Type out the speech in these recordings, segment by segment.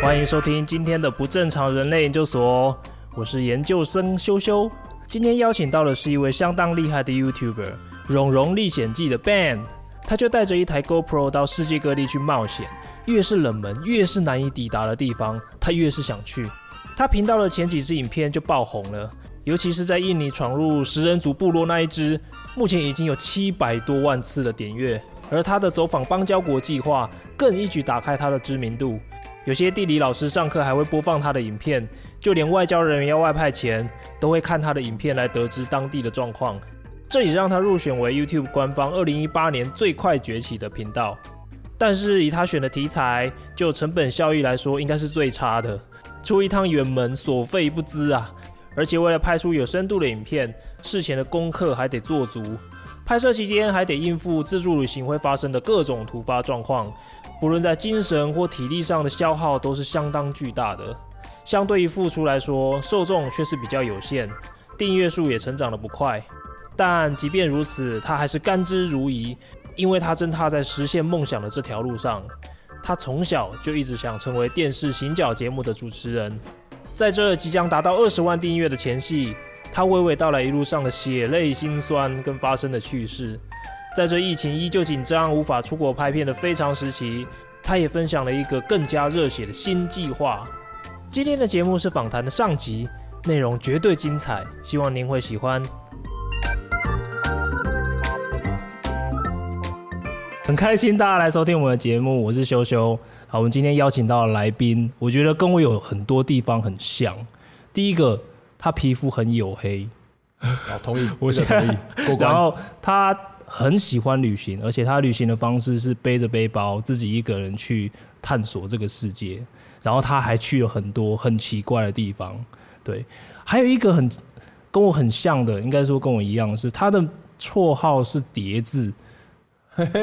欢迎收听今天的不正常人类研究所，我是研究生修修。今天邀请到的是一位相当厉害的 YouTuber《荣荣历险记》的 Ben，他就带着一台 GoPro 到世界各地去冒险，越是冷门、越是难以抵达的地方，他越是想去。他频道的前几支影片就爆红了，尤其是在印尼闯入食人族部落那一支，目前已经有七百多万次的点阅。而他的走访邦交国计划更一举打开他的知名度。有些地理老师上课还会播放他的影片，就连外交人员要外派前，都会看他的影片来得知当地的状况。这也让他入选为 YouTube 官方2018年最快崛起的频道。但是以他选的题材，就成本效益来说，应该是最差的。出一趟远门所费不貲啊！而且为了拍出有深度的影片，事前的功课还得做足。拍摄期间还得应付自助旅行会发生的各种突发状况，不论在精神或体力上的消耗都是相当巨大的。相对于付出来说，受众却是比较有限，订阅数也成长得不快。但即便如此，他还是甘之如饴，因为他正踏在实现梦想的这条路上。他从小就一直想成为电视行脚节目的主持人，在这即将达到二十万订阅的前夕。他娓娓道来一路上的血泪辛酸跟发生的趣事，在这疫情依旧紧张、无法出国拍片的非常时期，他也分享了一个更加热血的新计划。今天的节目是访谈的上集，内容绝对精彩，希望您会喜欢。很开心大家来收听我们的节目，我是修修。好，我们今天邀请到的来宾，我觉得跟我有很多地方很像。第一个。他皮肤很黝黑，好，同意，我是同意。然后他很喜欢旅行，而且他旅行的方式是背着背包，自己一个人去探索这个世界。然后他还去了很多很奇怪的地方。对，还有一个很跟我很像的，应该说跟我一样是他的绰号是叠字，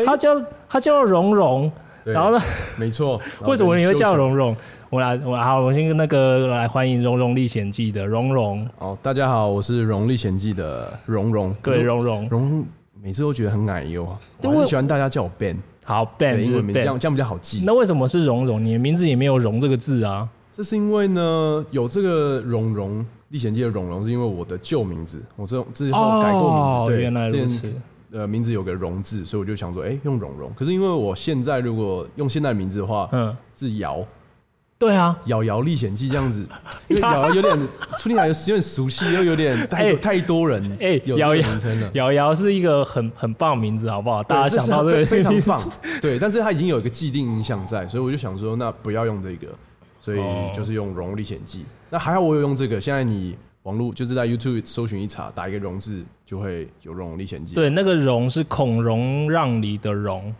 他叫他叫蓉蓉。然后呢？没错。为什么你会叫蓉蓉？我来，我好，我先跟那个来欢迎《蓉蓉历险记》的蓉蓉。哦，大家好，我是《蓉历险记》的蓉蓉。对，荣荣。荣每次都觉得很矮哟，我很喜欢大家叫我 Ben。好，Ben，英文名字这样这样比较好记。那为什么是荣荣？你的名字也没有“荣”这个字啊？这是因为呢，有这个《荣荣历险记》的荣荣，是因为我的旧名字，我之后之后改过名字。哦，原来如此。呃，名字有个“荣”字，所以我就想说，哎、欸，用“荣荣”。可是因为我现在如果用现在的名字的话，嗯，是瑶。对啊，瑶瑶历险记这样子，因为瑶瑶有点出来有点熟悉，又有点 太、欸、太多人哎，有这个名称了。瑶瑶是一个很很棒的名字，好不好？大家想到这个非常 棒。对，但是它已经有一个既定印象在，所以我就想说，那不要用这个，所以就是用“荣历险记”。那还好我有用这个，现在你。网络就是在 YouTube 搜寻一查，打一个“荣”字，就会有《荣荣历险记》。对，那个“荣”是孔融让梨的“荣”。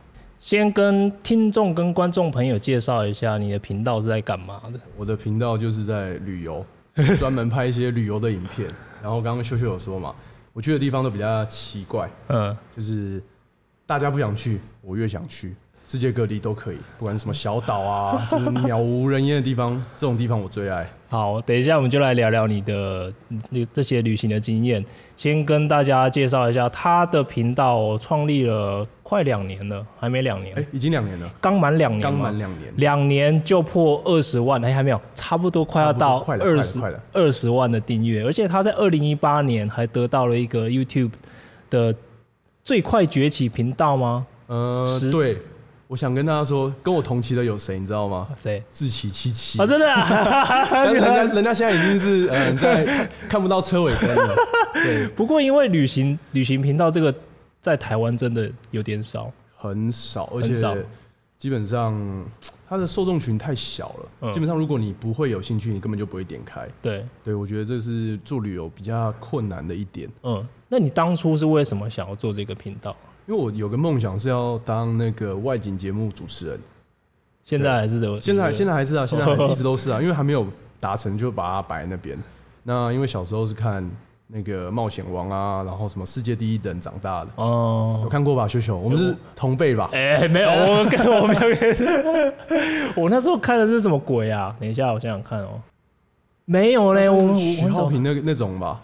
先跟听众、跟观众朋友介绍一下，你的频道是在干嘛的？我的频道就是在旅游，专门拍一些旅游的影片。然后刚刚秀秀有说嘛，我去的地方都比较奇怪，嗯，就是大家不想去，我越想去。世界各地都可以，不管什么小岛啊，就是渺无人烟的地方，这种地方我最爱。好，等一下我们就来聊聊你的这些旅行的经验。先跟大家介绍一下，他的频道创立了快两年了，还没两年？哎、欸，已经两年了，刚满两年，刚满两年，两年就破二十万，哎、欸，还没有，差不多快要到二十二十万的订阅，而且他在二零一八年还得到了一个 YouTube 的最快崛起频道吗？呃，对。我想跟大家说，跟我同期的有谁，你知道吗？谁？志奇七七啊，真的啊！但是人家人家现在已经是嗯、呃，在看，看不到车尾灯了。对，不过因为旅行旅行频道这个在台湾真的有点少，很少，而且基本上它的受众群太小了。嗯、基本上如果你不会有兴趣，你根本就不会点开。对，对我觉得这是做旅游比较困难的一点。嗯，那你当初是为什么想要做这个频道？因为我有个梦想是要当那个外景节目主持人，现在还是这个，现在现在还是啊，现在还一直都是啊，因为还没有达成就把它摆在那边。那因为小时候是看那个冒险王啊，然后什么世界第一等长大的哦，有看过吧？秀秀，我们是同辈吧？哎、欸，没有，我跟我没有。我那时候看的是什么鬼啊？等一下，我想想看哦、喔，没有嘞，我们徐浩平那个那种吧。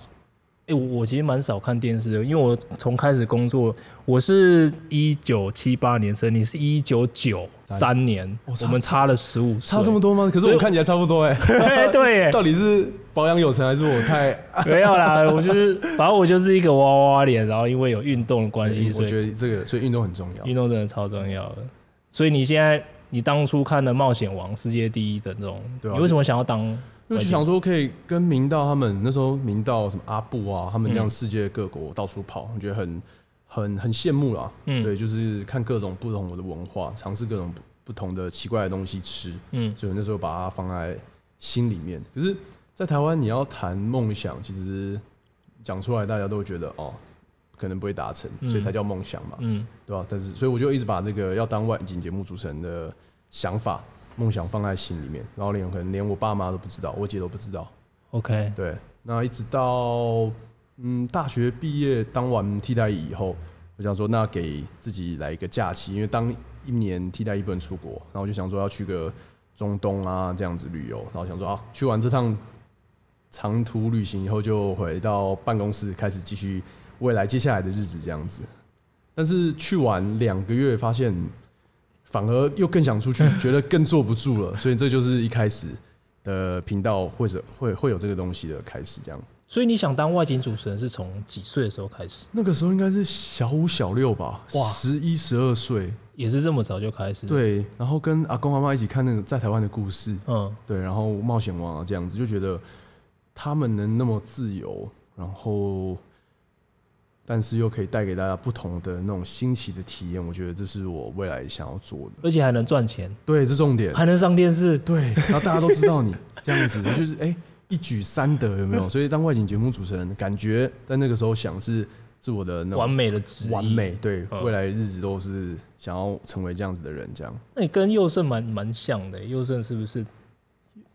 哎，我其实蛮少看电视的，因为我从开始工作，我是一九七八年生，你是一九九三年，哦、我们差了十五岁，差这么多吗？可是我看起来差不多 哎。对，到底是保养有成还是我太 没有啦？我就是，反正我就是一个娃娃脸，然后因为有运动的关系，所以我觉得这个，所以运动很重要，运动真的超重要的。所以你现在，你当初看的《冒险王》世界第一的那种，你为什么想要当？就想说可以跟明道他们那时候明道什么阿布啊，他们这样世界各国到处跑，我觉得很很很羡慕啦。嗯，对，就是看各种不同的文化，尝试各种不同的奇怪的东西吃。嗯，所以那时候把它放在心里面。可是，在台湾你要谈梦想，其实讲出来大家都会觉得哦，可能不会达成，所以才叫梦想嘛。嗯，对吧？但是，所以我就一直把这个要当外景节目主持人的想法。梦想放在心里面，然后连可能连我爸妈都不知道，我姐都不知道。OK，对，那一直到嗯大学毕业当完替代役以后，我想说那给自己来一个假期，因为当一年替代役不能出国，然后我就想说要去个中东啊这样子旅游，然后想说啊去完这趟长途旅行以后就回到办公室开始继续未来接下来的日子这样子，但是去完两个月发现。反而又更想出去，觉得更坐不住了，所以这就是一开始的频道或者会会有这个东西的开始，这样。所以你想当外景主持人是从几岁的时候开始？那个时候应该是小五小六吧，哇，十一十二岁，也是这么早就开始。对，然后跟阿公阿妈一起看那个在台湾的故事，嗯，对，然后冒险王啊这样子，就觉得他们能那么自由，然后。但是又可以带给大家不同的那种新奇的体验，我觉得这是我未来想要做的，而且还能赚钱。对，这重点，还能上电视。对，然后大家都知道你这样子，就是哎、欸，一举三得，有没有？所以当外景节目主持人，感觉在那个时候想是是我的那种完美的职业，完美。对，未来日子都是想要成为这样子的人，这样。那你跟佑胜蛮蛮像的，佑胜是不是？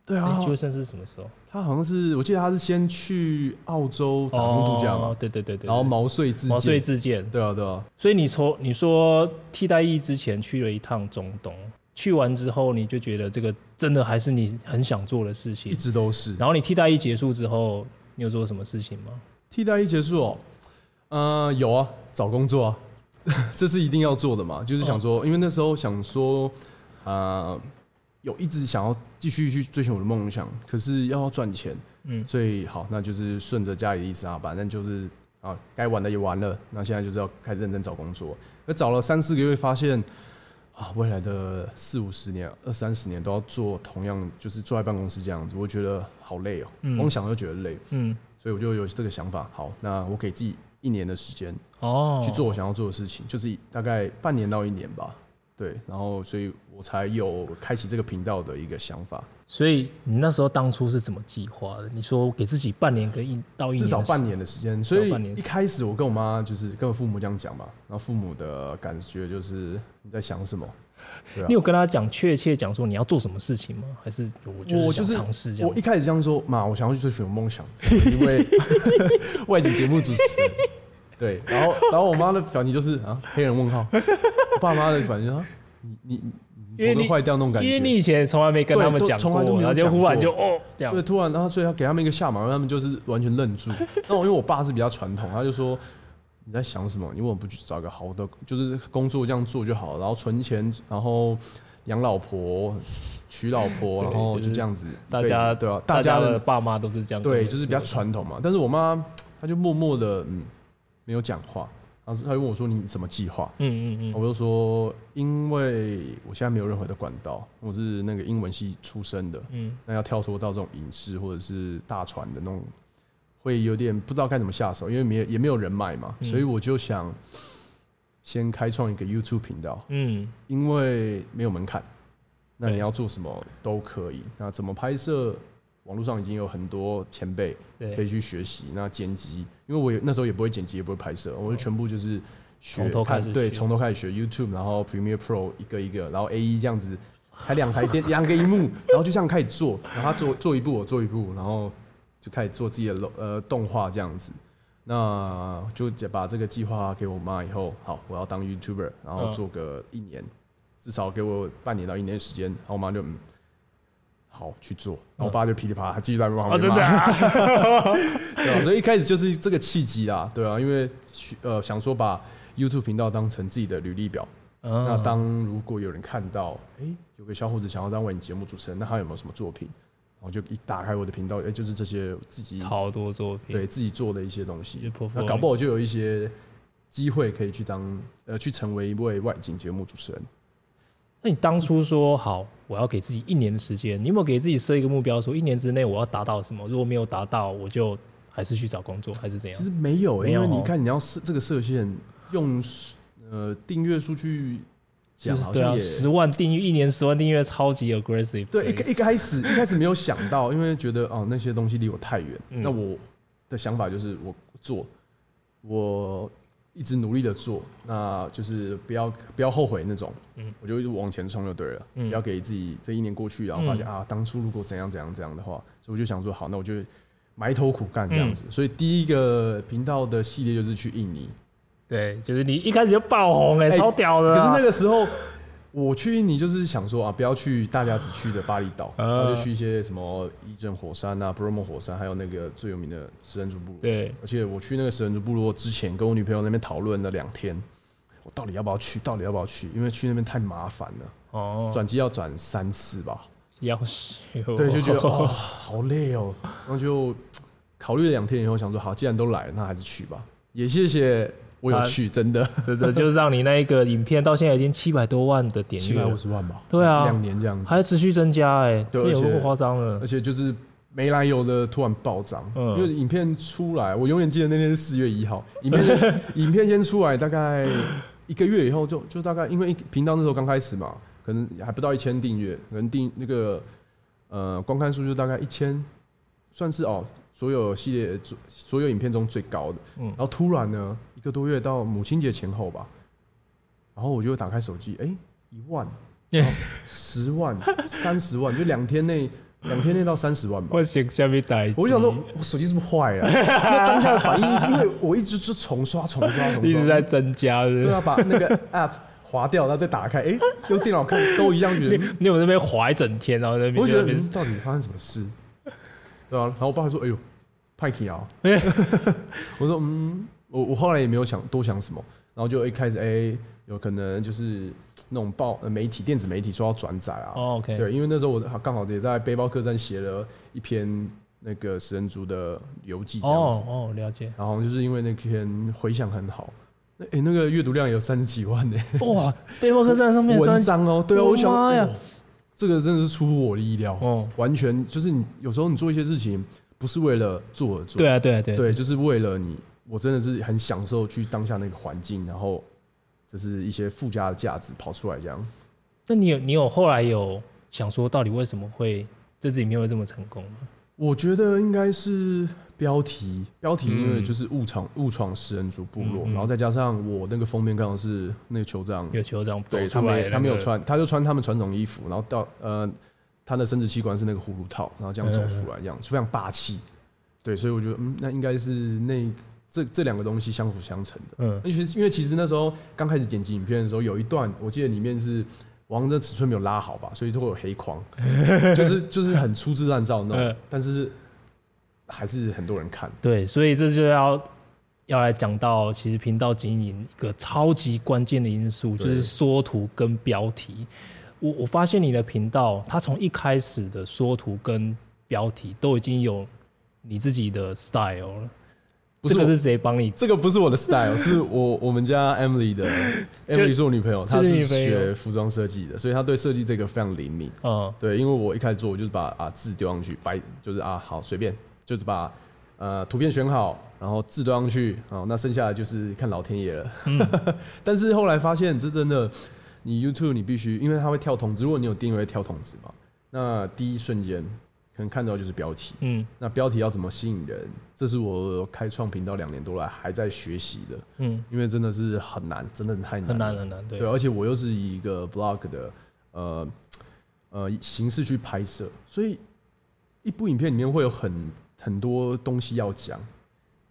对啊，佑胜是什么时候？他好像是，我记得他是先去澳洲打工度假嘛。对对对对。然后毛遂自荐。毛遂自荐。对啊对啊。所以你从你说替代役之前去了一趟中东，去完之后你就觉得这个真的还是你很想做的事情。一直都是。然后你替代役结束之后，你有做什么事情吗？替代役结束哦，呃，有啊，找工作啊，这是一定要做的嘛。就是想说，因为那时候想说，呃。有一直想要继续去追求我的梦想，可是要赚钱，嗯，所以好，那就是顺着家里的意思啊，反正就是啊，该玩的也玩了，那现在就是要开始认真找工作。那找了三四个月，发现啊，未来的四五十年、二三十年都要做同样，就是坐在办公室这样子，我觉得好累哦、喔，嗯、光想就觉得累，嗯，所以我就有这个想法，好，那我给自己一年的时间哦，去做我想要做的事情，就是大概半年到一年吧。对，然后所以我才有开启这个频道的一个想法。所以你那时候当初是怎么计划的？你说给自己半年跟一到一年，至少半年的时间。所以一开始我跟我妈就是跟我父母这样讲嘛，然后父母的感觉就是你在想什么？啊，你有跟他讲确切讲说你要做什么事情吗？还是我就是尝试这样？我一开始这样说，妈，我想要去追寻梦想，因为 外景节目主持。对，然后然后我妈的表情就是啊，黑人问号。我爸妈的反应啊，你你头都坏掉那种感觉，因为你以前从来没跟他们讲过，然后就忽然就哦这样，对，突然然后所以要给他们一个下马，威他们就是完全愣住。那我因为我爸是比较传统，他就说你在想什么？你为什么不去找个好的，就是工作这样做就好了，然后存钱，然后养老婆、娶老婆，然后就这样子。大家对啊，大家的爸妈都是这样，对，就是比较传统嘛。但是我妈她就默默的嗯。没有讲话，他他就问我说：“你什么计划？”嗯嗯嗯，我就说：“因为我现在没有任何的管道，我是那个英文系出身的，嗯，那要跳脱到这种影视或者是大船的那种，会有点不知道该怎么下手，因为没也没有人脉嘛，所以我就想先开创一个 YouTube 频道，嗯，因为没有门槛，那你要做什么都可以，那怎么拍摄？”网络上已经有很多前辈可以去学习。那剪辑，因为我也那时候也不会剪辑，也不会拍摄，我就全部就是从头开始，对，从头开始学 YouTube，然后 Premiere Pro 一个一个，然后 AE 这样子，还两台电，两个荧幕，然后就这样开始做，然后他做做一步，我做一步，然后就开始做自己的呃动画这样子。那就把这个计划给我妈以后，好，我要当 YouTuber，然后做个一年，至少给我半年到一年的时间。然后我妈就嗯。好去做。然后我爸就噼里啪啦继续在旁边骂。哦，真的啊？对啊，所以一开始就是这个契机啦，对啊，因为呃想说把 YouTube 频道当成自己的履历表。那当如果有人看到，哎，有个小伙子想要当为你节目主持人，那他有没有什么作品？然后就一打开我的频道，哎，就是这些自己超多作品，对自己做的一些东西。那搞不好就有一些机会可以去当呃，去成为一位外景节目主持人。那你当初说好，我要给自己一年的时间，你有没有给自己设一个目标，说一年之内我要达到什么？如果没有达到，我就还是去找工作，还是怎样？其实没有，因为你看你要设这个设限用。呃，订阅数据讲好像也十万订阅，一年十万订阅，超级 aggressive。对，一一开始一开始没有想到，因为觉得哦那些东西离我太远。那我的想法就是我做，我一直努力的做，那就是不要不要后悔那种。嗯，我就一直往前冲就对了。嗯，不要给自己这一年过去，然后发现啊，当初如果怎样怎样怎样的话，所以我就想说，好，那我就埋头苦干这样子。所以第一个频道的系列就是去印尼。对，就是你一开始就爆红哎、欸，超屌的、啊。可是那个时候我去印尼，就是想说啊，不要去大家只去的巴厘岛，然后就去一些什么伊镇火山啊、布罗莫火山，还有那个最有名的食人族部落。对，而且我去那个食人族部落之前，跟我女朋友那边讨论了两天，我到底要不要去？到底要不要去？因为去那边太麻烦了。哦，转机要转三次吧？要死！对，就觉得 哦，好累哦。然后就考虑了两天以后，想说好，既然都来了，那还是去吧。也谢谢。我有去，真的，真的就是让你那一个影片到现在已经七百多万的点阅，七百五十万吧？对啊，两年这样子，还持续增加哎、欸，这有够夸张了。而且就是没来由的突然暴涨，因为影片出来，我永远记得那天是四月一号，影片影片先出来，大概一个月以后就就大概，因为频道那时候刚开始嘛，可能还不到一千订阅，可能订那个呃观看数就大概一千，算是哦。所有系列、所有影片中最高的，嗯，然后突然呢，一个多月到母亲节前后吧，然后我就打开手机，哎，一万，十万、三十万，就两天内，两天内到三十万吧。我想下面打，我想说，我手机是不是坏了？那当下的反应，因为我一直就重刷、重刷、重刷，一直在增加，对啊，把那个 app 划掉，然后再打开，哎，用电脑看都一样，觉得你有那边划一整天，然后那边，我觉得到底发生什么事？对啊，然后我爸说：“哎呦，派克啊！” 我说：“嗯，我我后来也没有想多想什么，然后就一开始哎，有可能就是那种报媒体、电子媒体说要转载啊。哦，OK，对，因为那时候我刚好也在背包客栈写了一篇那个食人族的游记这样子。哦，了解。然后就是因为那篇回响很好，哎，那个阅读量有三十几万呢。哇，背包客栈上面文章哦，对啊，我想呀。这个真的是出乎我的意料，哦，完全就是你有时候你做一些事情不是为了做而做，对啊，对啊，对，对，就是为了你，我真的是很享受去当下那个环境，然后这是一些附加的价值跑出来这样。那你有你有后来有想说，到底为什么会这支影片会这么成功吗？我觉得应该是。标题标题，因为就是误闯误闯食人族部落，嗯嗯，然后再加上我那个封面刚好是那个酋长，有酋长，对，他没他没有穿，他就穿他们传统衣服，然后到呃他的生殖器官是那个葫芦套，然后这样走出来，这样是非常霸气。对，所以我觉得嗯，那应该是那这这两个东西相辅相成的。嗯，因为因为其实那时候刚开始剪辑影片的时候，有一段我记得里面是王的尺寸没有拉好吧，所以都会有黑框，就是就是很粗制滥造那种，但是。还是很多人看，对，所以这就要要来讲到，其实频道经营一个超级关键的因素，就是缩图跟标题。我我发现你的频道，它从一开始的缩图跟标题都已经有你自己的 style 了。这个是谁帮你？这个不是我的 style，是我我们家 Emily 的。Emily 是我女朋友，她是学服装设计的，所以她对设计这个非常灵敏。嗯，对，因为我一开始做，我就是把啊字丢上去，白就是啊好随便。就是把呃图片选好，然后字端上去，哦，那剩下的就是看老天爷了。嗯、但是后来发现，这真的，你 YouTube 你必须，因为它会跳通知，如果你有订阅会跳通知嘛，那第一瞬间可能看到就是标题。嗯，那标题要怎么吸引人？这是我开创频道两年多来还在学习的。嗯，因为真的是很难，真的太难，很难很难。对，对，而且我又是以一个 Vlog 的呃呃形式去拍摄，所以一部影片里面会有很。很多东西要讲，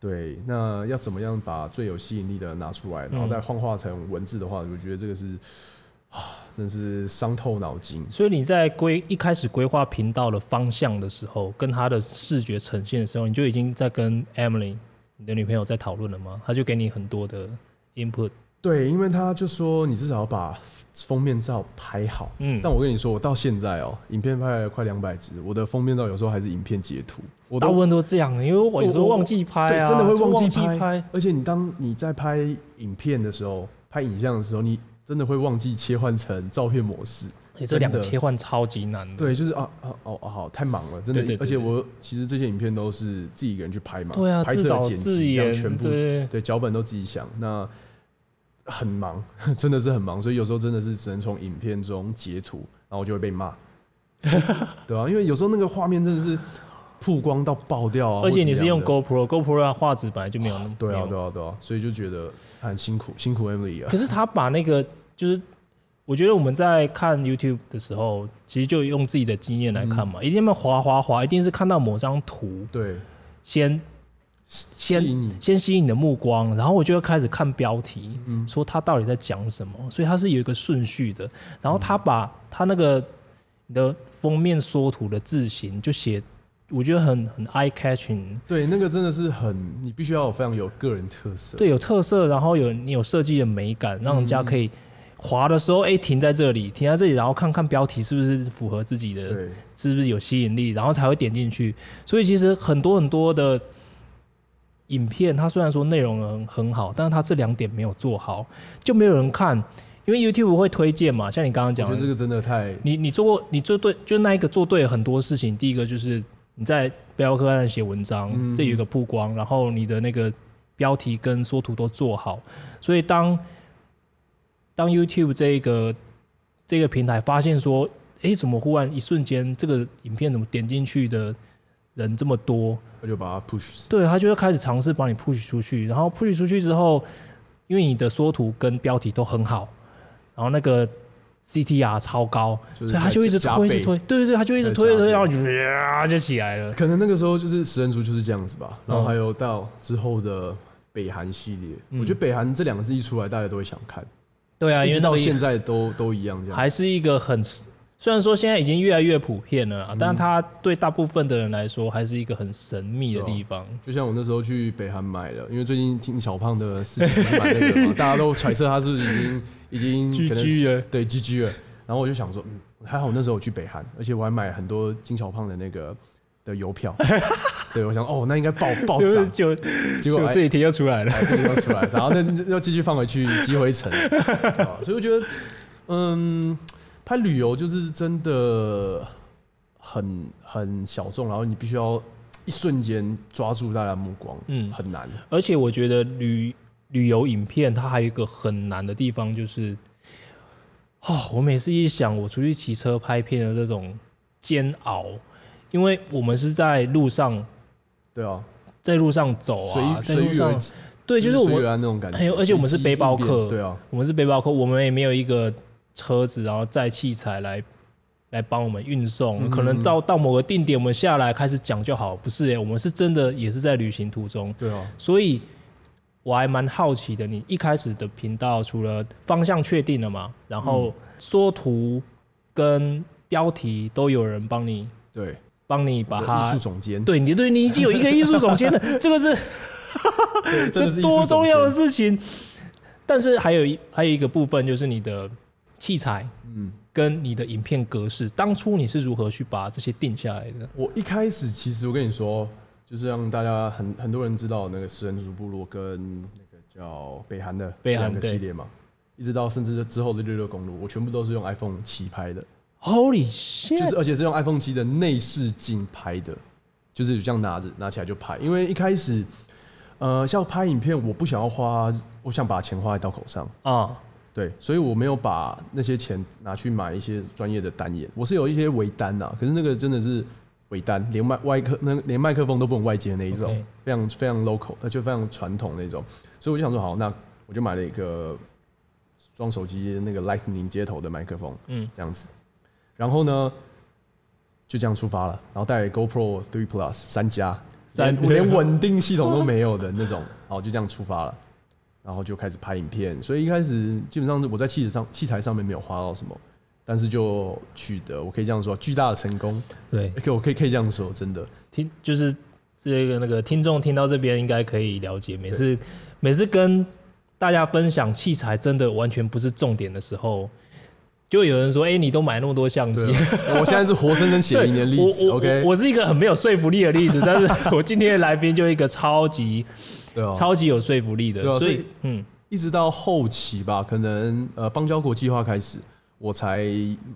对，那要怎么样把最有吸引力的拿出来，然后再幻化成文字的话，我觉得这个是啊，真是伤透脑筋。所以你在规一开始规划频道的方向的时候，跟他的视觉呈现的时候，你就已经在跟 Emily 你的女朋友在讨论了吗？他就给你很多的 input。对，因为他就说你至少要把封面照拍好。嗯，但我跟你说，我到现在哦、喔，影片拍了快两百支，我的封面照有时候还是影片截图。我大部分都这样，因为我有时候忘记拍啊，真的会忘记拍。而且你当你在拍影片的时候，拍影像的时候，你真的会忘记切换成照片模式。欸、这两个切换超级难的。对，就是啊啊哦哦好，太忙了，真的。而且我其实这些影片都是自己一个人去拍嘛，对啊，拍摄、剪辑这样全部，对对，脚本都自己想。那很忙，真的是很忙，所以有时候真的是只能从影片中截图，然后我就会被骂，对啊，因为有时候那个画面真的是曝光到爆掉啊，而且你是用 GoPro，GoPro 的画质本来就没有那么对啊，对啊，对啊，所以就觉得很辛苦，辛苦 Emily 啊。可是他把那个就是，我觉得我们在看 YouTube 的时候，其实就用自己的经验来看嘛，嗯、一定要滑滑滑，一定是看到某张图，对，先。先先吸引你的目光，然后我就会开始看标题，嗯，说他到底在讲什么，所以他是有一个顺序的。然后他把他那个你的封面缩图的字型就写，我觉得很很 eye catching。对，那个真的是很，你必须要有非常有个人特色。对，有特色，然后有你有设计的美感，让人家可以滑的时候，哎、欸，停在这里，停在这里，然后看看标题是不是符合自己的，对，是不是有吸引力，然后才会点进去。所以其实很多很多的。影片它虽然说内容很很好，但是它这两点没有做好，就没有人看。因为 YouTube 会推荐嘛，像你刚刚讲，我觉得这个真的太……你你做过，你做对，就那一个做对很多事情。第一个就是你在背包客栈写文章，嗯、这有一个曝光，然后你的那个标题跟缩图都做好，所以当当 YouTube 这一个这个平台发现说，哎、欸，怎么忽然一瞬间这个影片怎么点进去的？人这么多，他就把它 push，对，他就会开始尝试把你 push 出去，然后 push 出去之后，因为你的缩图跟标题都很好，然后那个 CTR 超高，所以他就一直推，一直推，对对对，他就一直推推，然后就呀就起来了。可能那个时候就是食人族就是这样子吧，然后还有到之后的北韩系列，嗯、我觉得北韩这两个字一出来，大家都会想看。对啊，因为到现在都都一样这样，还是一个很。虽然说现在已经越来越普遍了，嗯，但是它对大部分的人来说还是一个很神秘的地方。哦，就像我那时候去北韩买的，因为最近听小胖的事情那个嘛，大家都揣测他是不是已经已经 可能 GG 了，对 GG 了。然后我就想说，嗯，还好那时候我去北韩，而且我还买很多金小胖的那个的邮票。对，我想哦，那应该爆爆涨，就结果这一天又出来了，这天又出来，然后那又继续放回去积灰尘。所以我觉得，嗯。拍旅游就是真的很很小众，然后你必须要一瞬间抓住大家的目光，嗯，很难。而且我觉得旅旅游影片它还有一个很难的地方，就是，哦，我每次一想我出去骑车拍片的这种煎熬，因为我们是在路上，对啊，在路上走啊，在路上，对，就是我们那种感觉，还有而且我们是背包客，对啊，我们是背包客，我们也没有一个。车子，然后载器材来来帮我们运送，可能到到某个定点，我们下来开始讲就好。不是诶，我们是真的也是在旅行途中。对啊，所以我还蛮好奇的。你一开始的频道除了方向确定了嘛，然后缩图跟标题都有人帮你，对，帮你把它艺术总监，对你对你已经有一个艺术总监了，这个是 这多重要的事情。但是还有一还有一个部分就是你的。器材，嗯，跟你的影片格式，当初你是如何去把这些定下来的？我一开始其实我跟你说，就是让大家很很多人知道那个食人族部落跟那个叫北韩的北韩的系列嘛，一直到甚至之后的六六公路，我全部都是用 iPhone 七拍的。Holy shit！就是而且是用 iPhone 七的内视镜拍的，就是这样拿着拿起来就拍。因为一开始，呃，像拍影片，我不想要花，我想把钱花在刀口上啊。对，所以我没有把那些钱拿去买一些专业的单眼，我是有一些微单呐，可是那个真的是微单，连麦外克那连麦克风都不能外接的那一种.非常非常 local，而且非常传统那种，所以我就想说，好，那我就买了一个装手机那个 Lightning 接头的麦克风，嗯，这样子，然后呢就这样出发了，然后带 GoPro Three Plus 三加，三连稳定系统都没有的那种，好，就这样出发了。然后就开始拍影片。所以一开始基本上是我在器材上器材上面没有花到什么，但是就取得我可以这样说巨大的成功。对，可我可以可以这样说，真的听就是这个那个听众听到这边应该可以了解，每次每次跟大家分享器材真的完全不是重点的时候。就有人说：“哎、欸，你都买那么多相机？”我现在是活生生血淋淋的例子。OK，我是一个很没有说服力的例子，但是我今天的来宾就一个超级，对啊，超级有说服力的。对啊，所以，嗯，一直到后期吧，可能呃邦交国计划开始，我才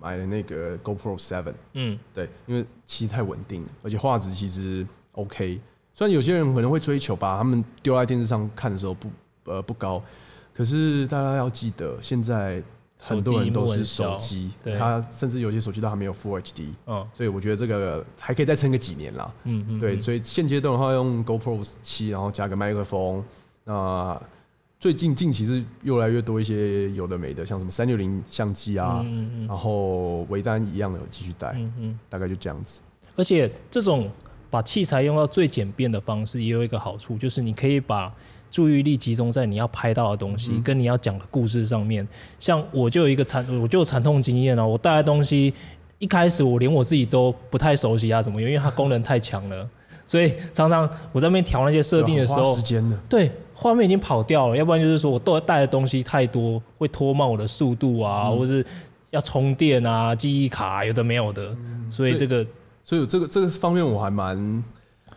买了那个 GoPro Seven。嗯，对，因为其实太稳定了，而且画质其实 OK。虽然有些人可能会追求把他们丢在电视上看的时候不呃不高，可是大家要记得现在。很多人都是手机，他甚至有些手机都还没有 Full HD，嗯，所以我觉得这个还可以再撑个几年啦，嗯嗯，对，所以现阶段的话用 GoPro 七，然后加个麦克风，那最近近期是越来越多一些有的没的，像什么三六零相机啊，嗯嗯，然后微单一样的继续带，嗯嗯，大概就这样子。而且这种把器材用到最简便的方式，也有一个好处，就是你可以把。注意力集中在你要拍到的东西跟你要讲的故事上面。像我就有一个惨，我就有惨痛经验哦。我带的东西一开始我连我自己都不太熟悉啊怎么，因为它功能太强了，所以常常我在那边调那些设定的时候，时间的对，画面已经跑掉了。要不然就是说我都带的东西太多，会拖慢我的速度啊，或是要充电啊，记忆卡有的没有的。所以这个，所以这个这个方面我还蛮，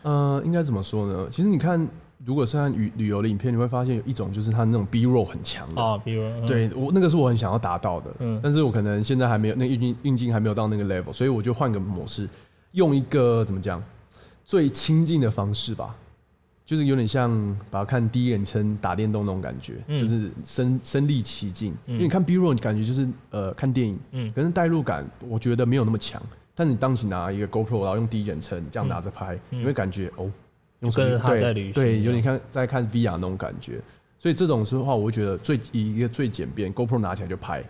呃，应该怎么说呢？其实你看。如果是看旅旅游的影片，你会发现有一种就是它那种 B roll 很强的。啊，B roll，对我那个是我很想要达到的，嗯，但是我可能现在还没有那运镜运镜还没有到那个 level，所以我就换个模式，用一个怎么讲最亲近的方式吧，就是有点像把它看第一人称打电动那种感觉，就是身身历其境，因为你看 B roll 你感觉就是呃看电影，嗯，可是代入感我觉得没有那么强，但是你当时拿一个 GoPro 然后用第一人称这样拿着拍，你会感觉哦。跟着他在旅行，对，有点看在看 VR 那种感觉，所以这种时候的话，我会觉得最一个最简便，GoPro 拿起来就拍，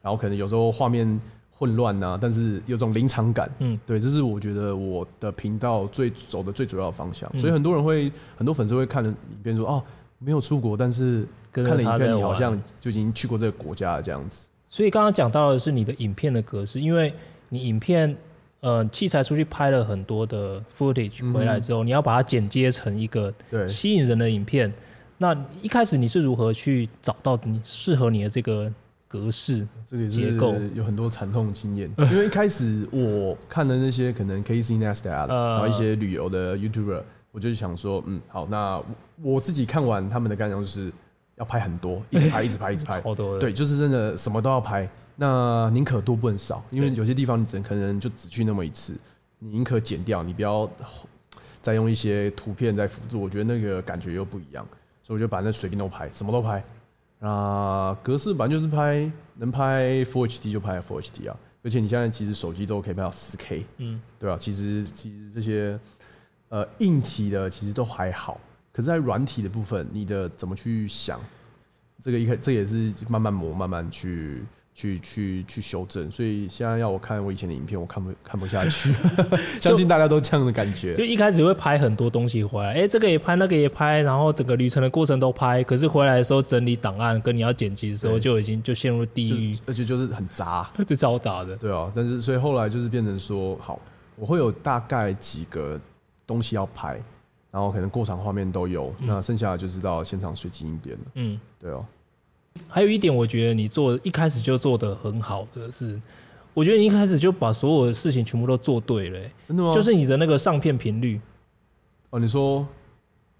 然后可能有时候画面混乱呐，但是有种临场感，嗯，对，这是我觉得我的频道最走的最主要的方向，所以很多人会，很多粉丝会看了影片说，哦，没有出国，但是看了影片，你好像就已经去过这个国家了这样子。所以刚刚讲到的是你的影片的格式，因为你影片。呃，器材出去拍了很多的 footage 回来之后，嗯、你要把它剪接成一个吸引人的影片。那一开始你是如何去找到你适合你的这个格式这个结构？有很多惨痛经验，因为一开始我看的那些可能 Casey Neistat，然后一些旅游的 YouTuber，我就想说，嗯，好，那我自己看完他们的感想就是要拍很多，一直拍，一直拍，一直拍，好多。对，就是真的什么都要拍。那宁可多不能少，因为有些地方你只能可能就只去那么一次，你宁可剪掉，你不要再用一些图片在辅助，我觉得那个感觉又不一样，所以我就把那随便都拍，什么都拍。啊，格式版就是拍能拍 Full HD 就拍 Full HD 啊，而且你现在其实手机都可以拍到 4K，嗯，对吧？其实其实这些呃硬体的其实都还好，可是在软体的部分，你的怎么去想？这个一开这也是慢慢磨，慢慢去。去去去修正，所以现在要我看我以前的影片，我看不看不下去。相信大家都这样的感觉。就一开始会拍很多东西回来，哎、欸，这个也拍，那个也拍，然后整个旅程的过程都拍。可是回来的时候整理档案，跟你要剪辑的时候，就已经就陷入地狱，而且就是很杂，这超杂的。对啊，但是所以后来就是变成说，好，我会有大概几个东西要拍，然后可能过场画面都有，嗯、那剩下的就是到现场随机应变了。嗯，对哦。还有一点，我觉得你做一开始就做的很好的是，我觉得你一开始就把所有的事情全部都做对了。真的吗？就是你的那个上片频率。哦，你说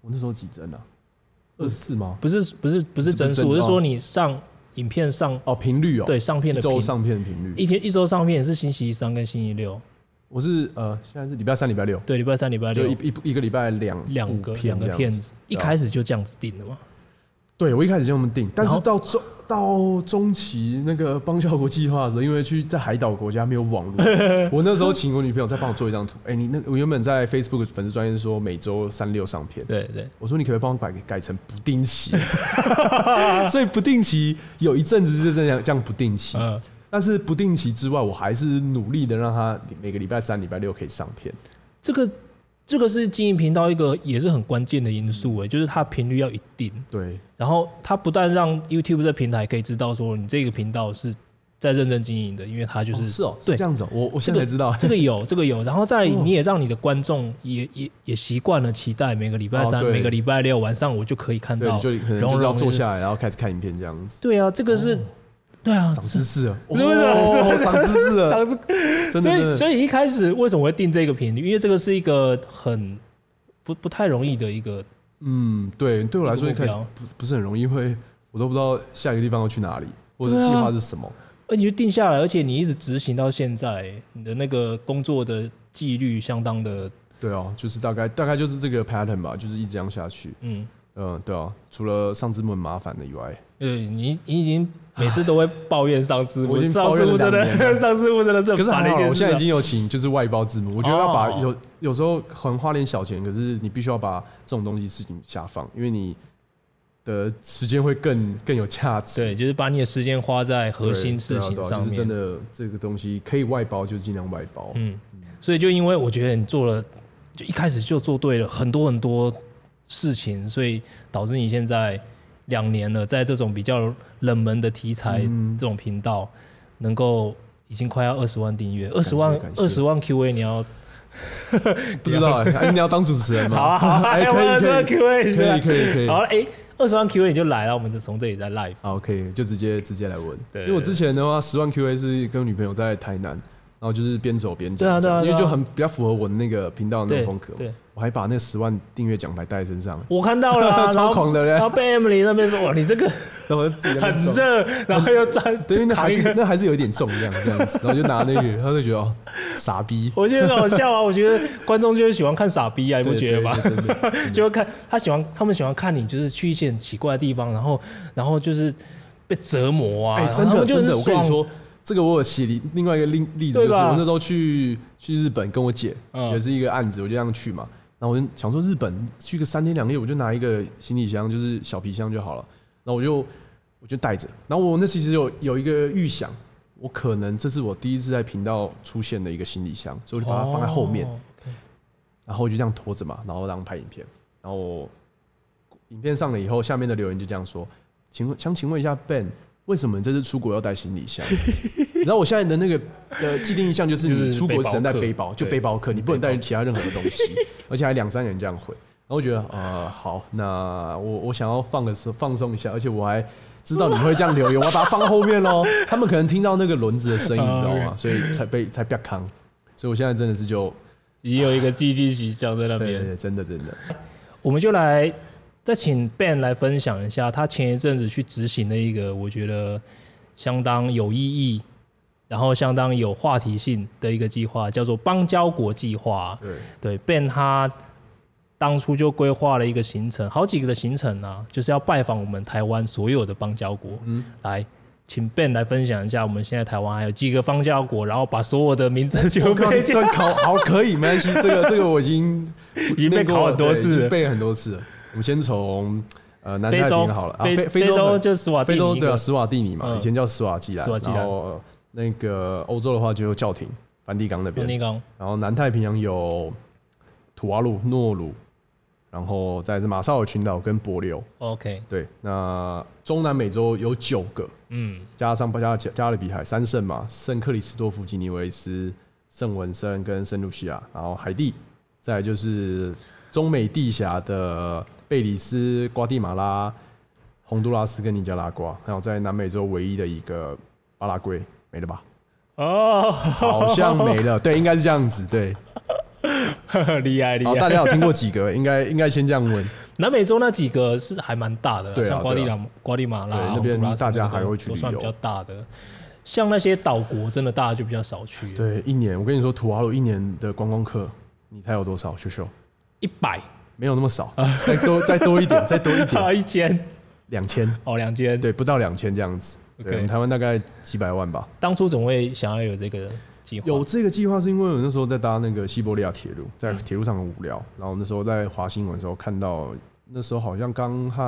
我那时候几帧啊？二十四吗？不是，不是，不是帧数，我是说你上影片上哦频率哦，对，上片的周上片频率，一天一周上片是星期三跟星期六。我是呃，现在是礼拜三、礼拜六。对，礼拜三、礼拜六，一一一个礼拜两两个两个片子，一开始就这样子定的吗？对，我一开始就这么定，但是到中到中期那个邦效国计划的时候，因为去在海岛国家没有网络，我那时候请我女朋友再帮我做一张图。哎、欸，你那我原本在 Facebook 粉丝专页说每周三六上片，对对，我说你可不可以帮我改改成不定期？所以不定期有一阵子是这样这样不定期，嗯，但是不定期之外，我还是努力的让他每个礼拜三、礼拜六可以上片。这个这个是经营频道一个也是很关键的因素诶，就是它频率要一定。对。然后它不但让 YouTube 这平台可以知道说你这个频道是在认真经营的，因为它就是、哦、是哦，对这样子、哦，我我现在才知道、这个、这个有这个有。然后再你也让你的观众也也也习惯了期待每个礼拜三、哦、每个礼拜六晚上我就可以看到，就可能就是要坐下来然后开始看影片这样子。对啊，这个是。哦对啊，长知识了，是不是？长知识了，长知 识。所以，所以一开始为什么会定这个频率？因为这个是一个很不不太容易的一个。嗯，对，对我来说一开始不不是很容易，会我都不知道下一个地方要去哪里，或者计划是什么。而且就定下来，而且你一直执行到现在，你的那个工作的纪律相当的。对哦，就是大概大概就是这个 pattern 吧，就是一直这样下去。嗯嗯，对啊，除了上字幕很麻烦的以外，对你你已经。每次都会抱怨上字幕，我已经抱怨了真的，上字幕真的是。可是还好，我现在已经有请就是外包字幕。我觉得要把有有时候很花点小钱，可是你必须要把这种东西事情下放，因为你的时间会更更有价值。对，就是把你的时间花在核心事情上面。就是真的这个东西可以外包，就尽量外包。嗯，所以就因为我觉得你做了，就一开始就做对了很多很多事情，所以导致你现在。两年了，在这种比较冷门的题材这种频道，能够已经快要二十万订阅，二十万二十万 QA，你要 不知道哎，你要当主持人吗？好好，可以可以可以可以可以。好了，哎，二十万 QA 你就来了，我们就从这里再 live。好，可以就直接直接来问。对，因为我之前的话，十万 QA 是跟女朋友在台南，然后就是边走边讲，对啊对啊，因为就很比较符合我的那个频道的那种风格。对。我还把那十万订阅奖牌带在身上，我看到了、啊，超狂的嘞！然后被 Emily 那边说：“哇，你这个 很热，然后又站，对，那还是那还是有一点重，这样这样子。”然后就拿那个，他就觉得哦，傻逼。我觉得很好笑啊！我觉得观众就是喜欢看傻逼啊，你不觉得吗？就会看他喜欢，他们喜欢看你就是去一些很奇怪的地方，然后然后就是被折磨啊！哎，真的真的，我跟你说，这个我有写另外一个例例子，就是我那时候去去日本跟我姐，也是一个案子，我就这样去嘛。然后我就想说，日本去个三天两夜，我就拿一个行李箱，就是小皮箱就好了。然后我就我就带着。然后我那其实有有一个预想，我可能这是我第一次在频道出现的一个行李箱，所以我就把它放在后面。然后我就这样拖着嘛，然后让拍影片。然后影片上了以后，下面的留言就这样说：“请问，想请问一下 Ben，为什么你这次出国要带行李箱？” 然后我现在的那个呃既定印象就是，你出国只能带背包，就背包客，你不能带其他任何的东西，而且还两三个人这样回。然后我觉得啊、呃，好，那我我想要放的时候放松一下，而且我还知道你会这样留言，我要把它放在后面喽。他们可能听到那个轮子的声音，你知道吗？所以才被才被坑。所以我现在真的是就也有一个既定形象在那边，真的真的。我们就来再请 Ben 来分享一下他前一阵子去执行的一个我觉得相当有意义。然后相当有话题性的一个计划，叫做邦交国计划。对对，Ben 他当初就规划了一个行程，好几个的行程啊，就是要拜访我们台湾所有的邦交国。嗯，来，请 Ben 来分享一下，我们现在台湾还有几个邦交国，然后把所有的名字就可以考。好，可以，没关系。这个这个我已经 已经被考很多次，背很多次。我们先从呃南太平洋好了，非非洲就斯瓦，非洲对啊，斯瓦蒂尼嘛，以前叫斯瓦季兰，然后。那个欧洲的话就有教廷，梵蒂冈那边。梵蒂冈。然后南太平洋有土瓦鲁、诺鲁，然后再是马绍尔群岛跟帛琉。OK。对，那中南美洲有九个，嗯，加上加加加勒比海三圣嘛，圣克里斯多夫、吉尼维斯、圣文森跟圣露西亚，然后海地，再来就是中美地峡的贝里斯、瓜地马拉、洪都拉斯跟尼加拉瓜，还有在南美洲唯一的一个巴拉圭。没了吧？哦，好像没了。对，应该是这样子。对，厉 害厉害。大家有听过几个？应该应该先这样问。南美洲那几个是还蛮大的，对，像瓜地马瓜地马拉那边大家还会去旅游，算比较大的。像那些岛国，真的大家就比较少去。对，一年我跟你说，土豪鲁一年的观光客，你猜有多少？秀秀，一百，没有那么少，再多再多一点，再多一点，一千，两千，哦，两千，对，不到两千这样子。对，台湾大概几百万吧。当初怎么会想要有这个计划？有这个计划是因为我那时候在搭那个西伯利亚铁路，在铁路上很无聊，然后那时候在滑新闻的时候看到，那时候好像刚和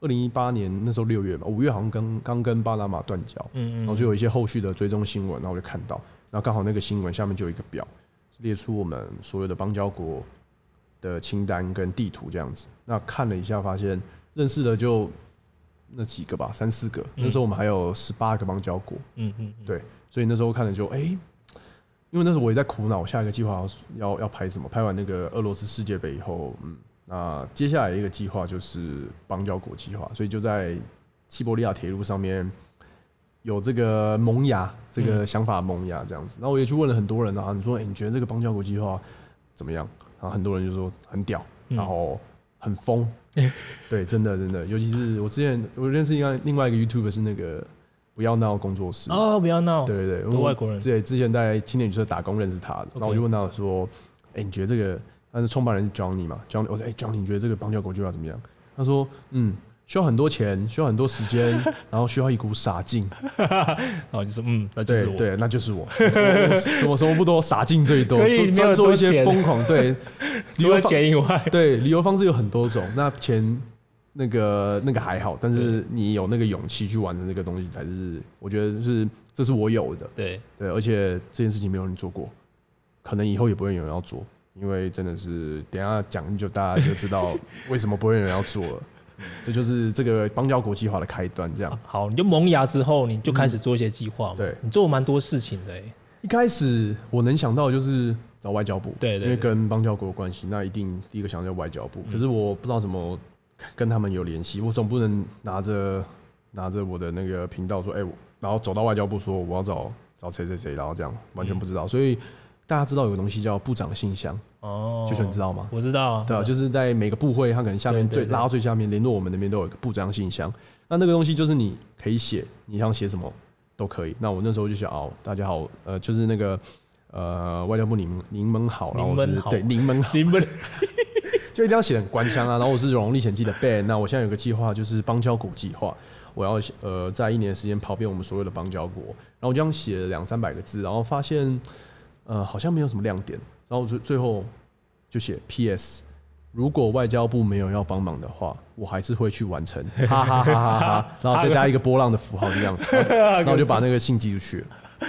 二零一八年那时候六月吧，五月好像刚刚跟巴拿马断交，嗯嗯，然后就有一些后续的追踪新闻，然后我就看到，然后刚好那个新闻下面就有一个表，列出我们所有的邦交国的清单跟地图这样子。那看了一下，发现认识的就那几个吧，三四个。那时候我们还有十八个邦交国。嗯嗯，对，所以那时候看了就哎、欸，因为那时候我也在苦恼下一个计划要要要拍什么。拍完那个俄罗斯世界杯以后，嗯，那接下来一个计划就是邦交国计划，所以就在西伯利亚铁路上面。有这个萌芽，这个想法萌芽这样子，然后我也去问了很多人啊，你说，哎，你觉得这个邦交国计划怎么样？然后很多人就说很屌，然后很疯，对，真的真的，尤其是我之前我认识一个另外一个 YouTuber 是那个不要闹工作室哦，不要闹，对对对，外国人，对，之前在青年旅社打工认识他的，然后我就问他说，哎，你觉得这个，但是创办人是 Johnny 嘛，Johnny，我说，哎，Johnny，你觉得这个邦交国计划怎么样？他说，嗯。需要很多钱，需要很多时间，然后需要一股傻劲。然后就说，嗯，那就是我，对，那就是我。什么什么不多，傻劲最多。做做一些疯狂，对，除了钱以外，对，旅游方式有很多种。那钱那个那个还好，但是你有那个勇气去玩的那个东西，才是我觉得是这是我有的。对对，而且这件事情没有人做过，可能以后也不会有人要做，因为真的是等下讲就大家就知道为什么不会有人要做了。这就是这个邦交国计划的开端，这样。好，你就萌芽之后，你就开始做一些计划嘛。对，你做了蛮多事情的。一开始我能想到就是找外交部，对，对，因为跟邦交国有关系，那一定第一个想到外交部。可是我不知道怎么跟他们有联系，我总不能拿着拿着我的那个频道说，哎，然后走到外交部说我要找找谁谁谁，然后这样完全不知道，所以。大家知道有个东西叫部长信箱哦，秀秀你知道吗？我知道啊，对啊，就是在每个部会，他可能下面最拉到最下面联络我们那边都有一个部长信箱。那那个东西就是你可以写，你想写什么都可以。那我那时候就想哦，大家好，呃，就是那个呃外交部您您们好，然后我是对您们好，您们 就一定要写很官腔啊。然后我是《荣荣历险记》的 Ben，那我现在有个计划就是邦交国计划，我要呃在一年的时间跑遍我们所有的邦交国。然后我这样写了两三百个字，然后发现。呃，好像没有什么亮点，然后最最后就写 P.S. 如果外交部没有要帮忙的话，我还是会去完成，哈哈哈哈哈，然后再加一个波浪的符号，这样，然后就把那个信寄出去了。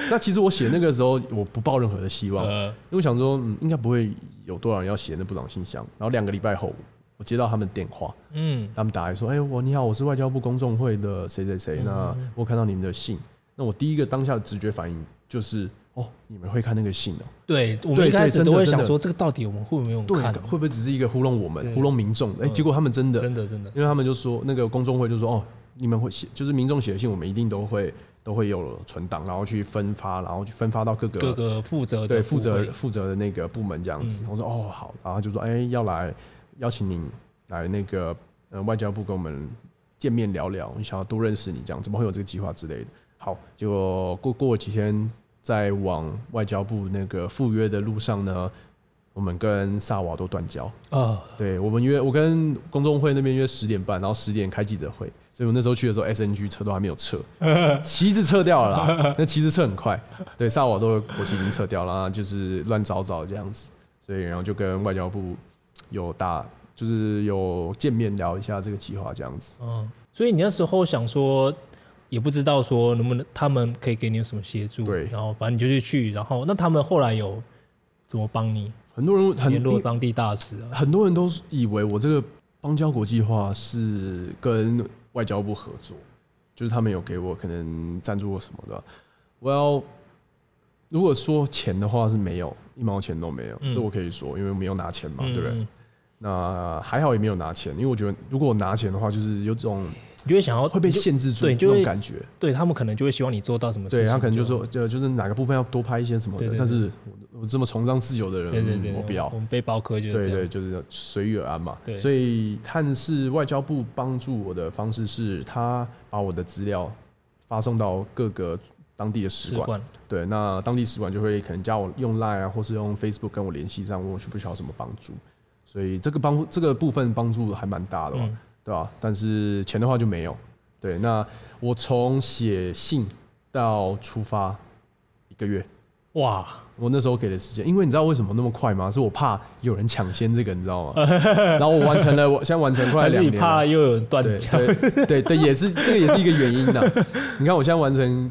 那其实我写那个时候，我不抱任何的希望，因为我想说，嗯，应该不会有多少人要写那部长信箱。然后两个礼拜后，我接到他们电话，嗯，他们打来说，哎，我你好，我是外交部公众会的谁谁谁，那我看到你们的信，那我第一个当下的直觉反应就是。哦，你们会看那个信哦？对，我们一开始都会想说，这个到底我们会不会用看？会不会只是一个糊弄我们、糊弄民众？哎，结果他们真的、真的、真的，因为他们就说那个公众会就说，哦，你们会写，就是民众写的信，我们一定都会都会有存档，然后去分发，然后去分发到各个各个负责的对负责负责的那个部门这样子。我说哦好，然后就说哎要来邀请您来那个呃外交部跟我们见面聊聊，你想要多认识你这样，怎么会有这个计划之类的？好，结果过过几天。在往外交部那个赴约的路上呢，我们跟萨瓦都断交啊。Oh. 对，我们约我跟公众会那边约十点半，然后十点开记者会，所以我那时候去的时候，SNG 车都还没有撤，旗子撤掉了啦。那旗子撤很快，对，萨瓦都国旗已经撤掉了，就是乱糟糟这样子。所以然后就跟外交部有打，就是有见面聊一下这个计划这样子。嗯，所以你那时候想说。也不知道说能不能，他们可以给你有什么协助？对，然后反正你就去去，然后那他们后来有怎么帮你？很多人联络当地大使啊，很多人都以为我这个邦交国际化是跟外交部合作，就是他们有给我可能赞助或什么的。Well，如果说钱的话是没有一毛钱都没有，嗯、这我可以说，因为没有拿钱嘛，对不对？嗯、那还好也没有拿钱，因为我觉得如果我拿钱的话，就是有这种。你就会想要会被限制住，对，就会感觉，对他们可能就会希望你做到什么事情。对他可能就说，就就是哪个部分要多拍一些什么的。但是我这么崇尚自由的人，对对对，我不要。我们背包客就是对对，就是随遇而安嘛。对，所以探视外交部帮助我的方式是，他把我的资料发送到各个当地的使馆。对，那当地使馆就会可能叫我用 Line 啊，或是用 Facebook 跟我联系上，问我需不需要什么帮助。所以这个帮这个部分帮助还蛮大的。对吧？但是钱的话就没有。对，那我从写信到出发一个月，哇！我那时候给的时间，因为你知道为什么那么快吗？是我怕有人抢先这个，你知道吗？然后我完成了，我现在完成快两年。你怕又有人断交？对对对，也是这个也是一个原因的。你看我现在完成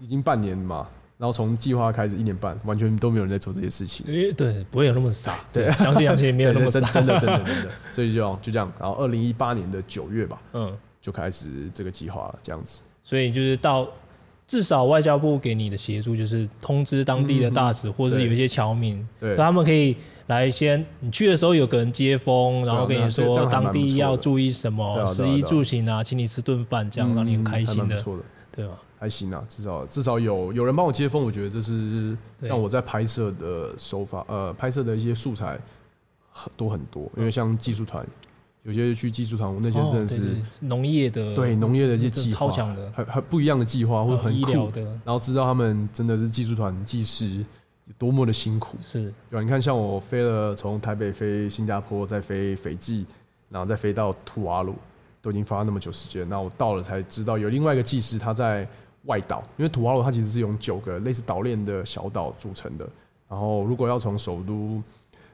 已经半年嘛，然后从计划开始一年半，完全都没有人在做这些事情。诶，对，不会有那么傻。对，相信相信没有那么 傻，真的真的真的。所以就就这样，然后二零一八年的九月吧，嗯，就开始这个计划了，这样子。所以就是到至少外交部给你的协助，就是通知当地的大使，或者是有一些侨民，对，他们可以来先。你去的时候有个人接风，然后跟你说当地要注意什么，食衣住行啊，请你吃顿饭，这样让你很开心的，对吧？还行啊，至少至少有有人帮我接风，我觉得这是让我在拍摄的手法，呃，拍摄的一些素材很多很多。因为像技术团，有些去技术团，我那些真的是农业的，对农业的一些计划，超强的，很很不一样的计划，或者很酷的。然后知道他们真的是技术团技师有多么的辛苦，是对吧？你看，像我飞了从台北飞新加坡，再飞斐济，然后再飞到图瓦鲁，都已经花了那么久时间。那我到了才知道，有另外一个技师他在。外岛，因为土瓦鲁它其实是用九个类似岛链的小岛组成的。然后如果要从首都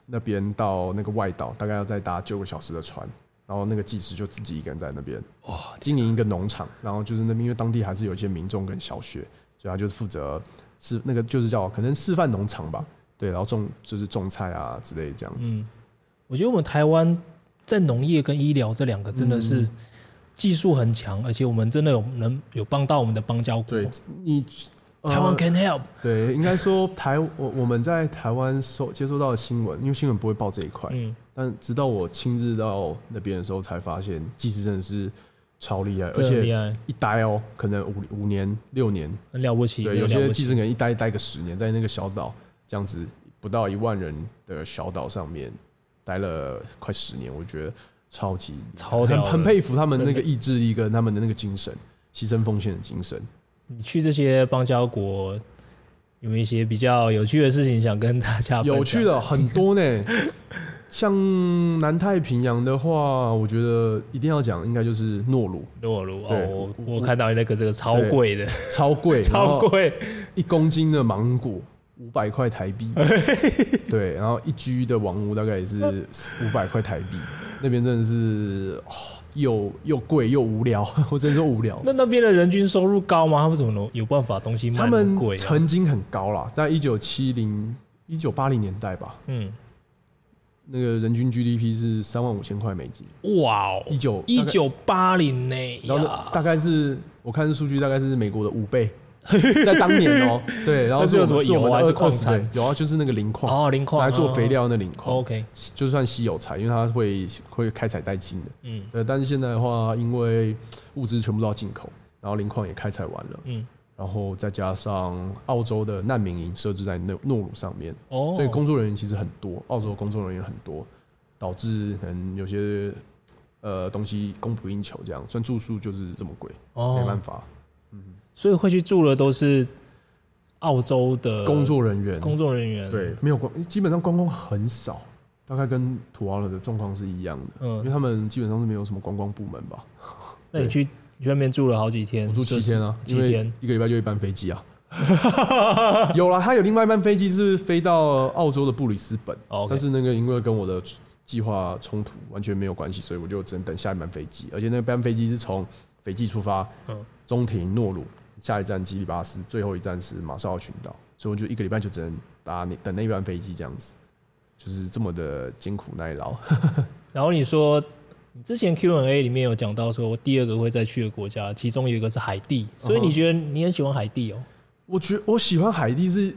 那边到那个外岛，大概要再搭九个小时的船。然后那个技师就自己一个人在那边哇，经营一个农场。然后就是那边因为当地还是有一些民众跟小学，所以他就是负责是那个就是叫可能示范农场吧。对，然后种就是种菜啊之类这样子。嗯，我觉得我们台湾在农业跟医疗这两个真的是。技术很强，而且我们真的有能有帮到我们的邦交国。对，你、呃、台湾 can help。对，应该说台我我们在台湾收接收到的新闻，因为新闻不会报这一块。嗯。但直到我亲自到那边的时候，才发现技师真的是超厉害，而且一待哦，可能五五年六年，很了不起。对，有些技师可能一待待个十年，在那个小岛这样子不到一万人的小岛上面待了快十年，我觉得。超级超很很佩服他们那个意志力跟他们的那个精神，牺牲奉献的精神。你去这些邦交国，有没有一些比较有趣的事情想跟大家？有趣的很多呢，像南太平洋的话，我觉得一定要讲，应该就是诺鲁。诺鲁哦，我我看到那个这个超贵的，超贵，超贵，一公斤的芒果。五百块台币，对，然后一居的王屋大概也是五百块台币，那边真的是又又贵又无聊，我只能说无聊。那那边的人均收入高吗？他们怎么能有办法东西卖那么贵？他们曾经很高啦，在一九七零、一九八零年代吧，嗯，那个人均 GDP 是三万五千块美金。哇哦，一九一九八零呢，然后大概是我看这数据，大概是美国的五倍。在当年哦、喔，对，然后是有什么油啊？矿产有啊，就是那个磷矿哦，磷矿来做肥料那磷矿。OK，就算稀有材，因为它会会开采殆尽的。嗯，对。但是现在的话，因为物资全部都要进口，然后磷矿也开采完了。嗯，然后再加上澳洲的难民营设置在诺诺鲁上面，哦，所以工作人员其实很多，澳洲工作人员很多，导致可能有些呃东西供不应求，这样，虽然住宿就是这么贵，哦，没办法。所以会去住的都是澳洲的工作人员，工作人员对，没有光，基本上观光很少，大概跟土瓦鲁的状况是一样的，嗯，因为他们基本上是没有什么观光部门吧。那你去你去那边住了好几天？我住七天啊，七天，一个礼拜就一班飞机啊。有了，他有另外一班飞机是飞到澳洲的布里斯本，但是那个因为跟我的计划冲突，完全没有关系，所以我就只能等下一班飞机，而且那班飞机是从斐济出发，嗯，中停诺鲁。下一站基里巴斯，最后一站是马绍尔群岛，所以我就一个礼拜就只能搭那等那一班飞机这样子，就是这么的艰苦耐劳。然后你说，你之前 Q&A 里面有讲到说，我第二个会再去的国家，其中有一个是海地，所以你觉得你很喜欢海地哦？我觉得我喜欢海地是。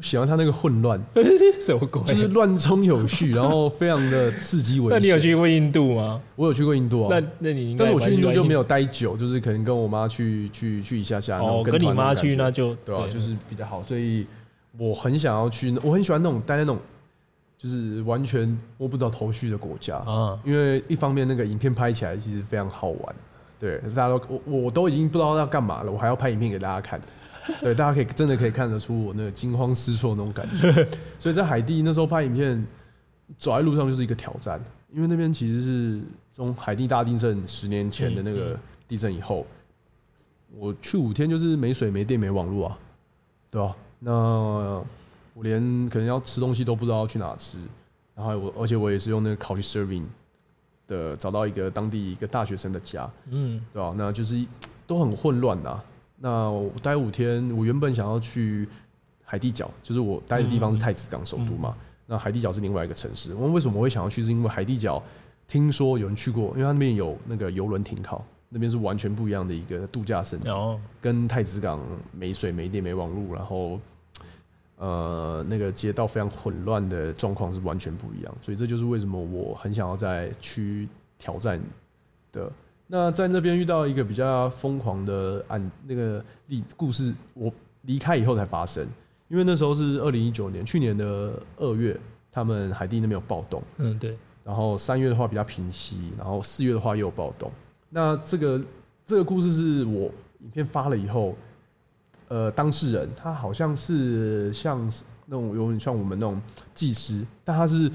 喜欢他那个混乱，什么鬼？就是乱中有序，然后非常的刺激危险。那你有去过印度吗？我有去过印度啊。那那你应该，但是我去印度就没有待久，就是可能跟我妈去去去一下下。哦，跟你妈去那就对啊，就是比较好。所以我很想要去，我很喜欢那种待在那种就是完全摸不着头绪的国家啊。因为一方面那个影片拍起来其实非常好玩，对，大家都我我都已经不知道要干嘛了，我还要拍影片给大家看。对，大家可以真的可以看得出我那个惊慌失措那种感觉。所以在海地那时候拍影片，走在路上就是一个挑战，因为那边其实是从海地大地震十年前的那个地震以后，我去五天就是没水、没电、没网络啊，对吧？那我连可能要吃东西都不知道要去哪吃，然后我而且我也是用那个 Couch Serving 的找到一个当地一个大学生的家，嗯，对吧？那就是都很混乱呐。那我待五天，我原本想要去海地角，就是我待的地方是太子港首都嘛。那海地角是另外一个城市。我为什么会想要去？是因为海地角听说有人去过，因为它那边有那个游轮停靠，那边是完全不一样的一个度假胜地，哦、跟太子港没水、没电、没网络，然后呃那个街道非常混乱的状况是完全不一样。所以这就是为什么我很想要再去挑战的。那在那边遇到一个比较疯狂的案，那个历故事，我离开以后才发生。因为那时候是二零一九年，去年的二月，他们海地那边有暴动。嗯，对。然后三月的话比较平息，然后四月的话又有暴动。那这个这个故事是我影片发了以后，呃，当事人他好像是像那种有点像我们那种技师，但他是。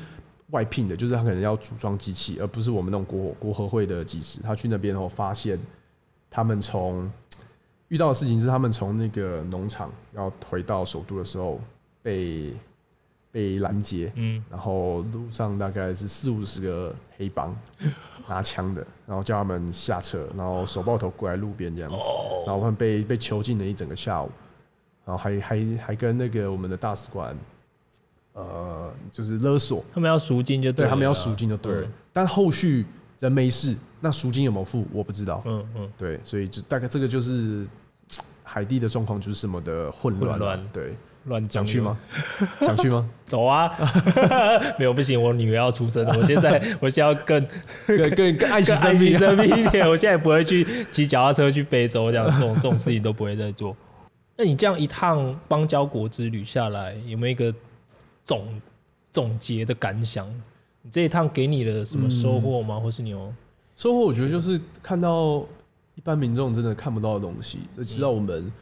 外聘的，就是他可能要组装机器，而不是我们那种国国合会的技师。他去那边后发现，他们从遇到的事情是，他们从那个农场要回到首都的时候被被拦截，嗯，然后路上大概是四五十个黑帮拿枪的，然后叫他们下车，然后手抱头跪在路边这样子，然后他们被被囚禁了一整个下午，然后还还还跟那个我们的大使馆。呃，就是勒索，他们要赎金就对，对，他们要赎金就对了。嗯、但后续人没事，那赎金有没有付，我不知道。嗯嗯，对，所以就大概这个就是海地的状况，就是什么的混乱。混乱，对，乱想去吗？想去吗？走啊！没有不行，我女儿要出生了，我现在 我现在要更更更更爱惜生命，生命一点。我现在不会去骑脚踏车去非洲，这样这种这种事情都不会再做。那你这样一趟邦交国之旅下来，有没有一个？总总结的感想，你这一趟给你的什么收获吗？嗯、或是你有收获？我觉得就是看到一般民众真的看不到的东西，就知道我们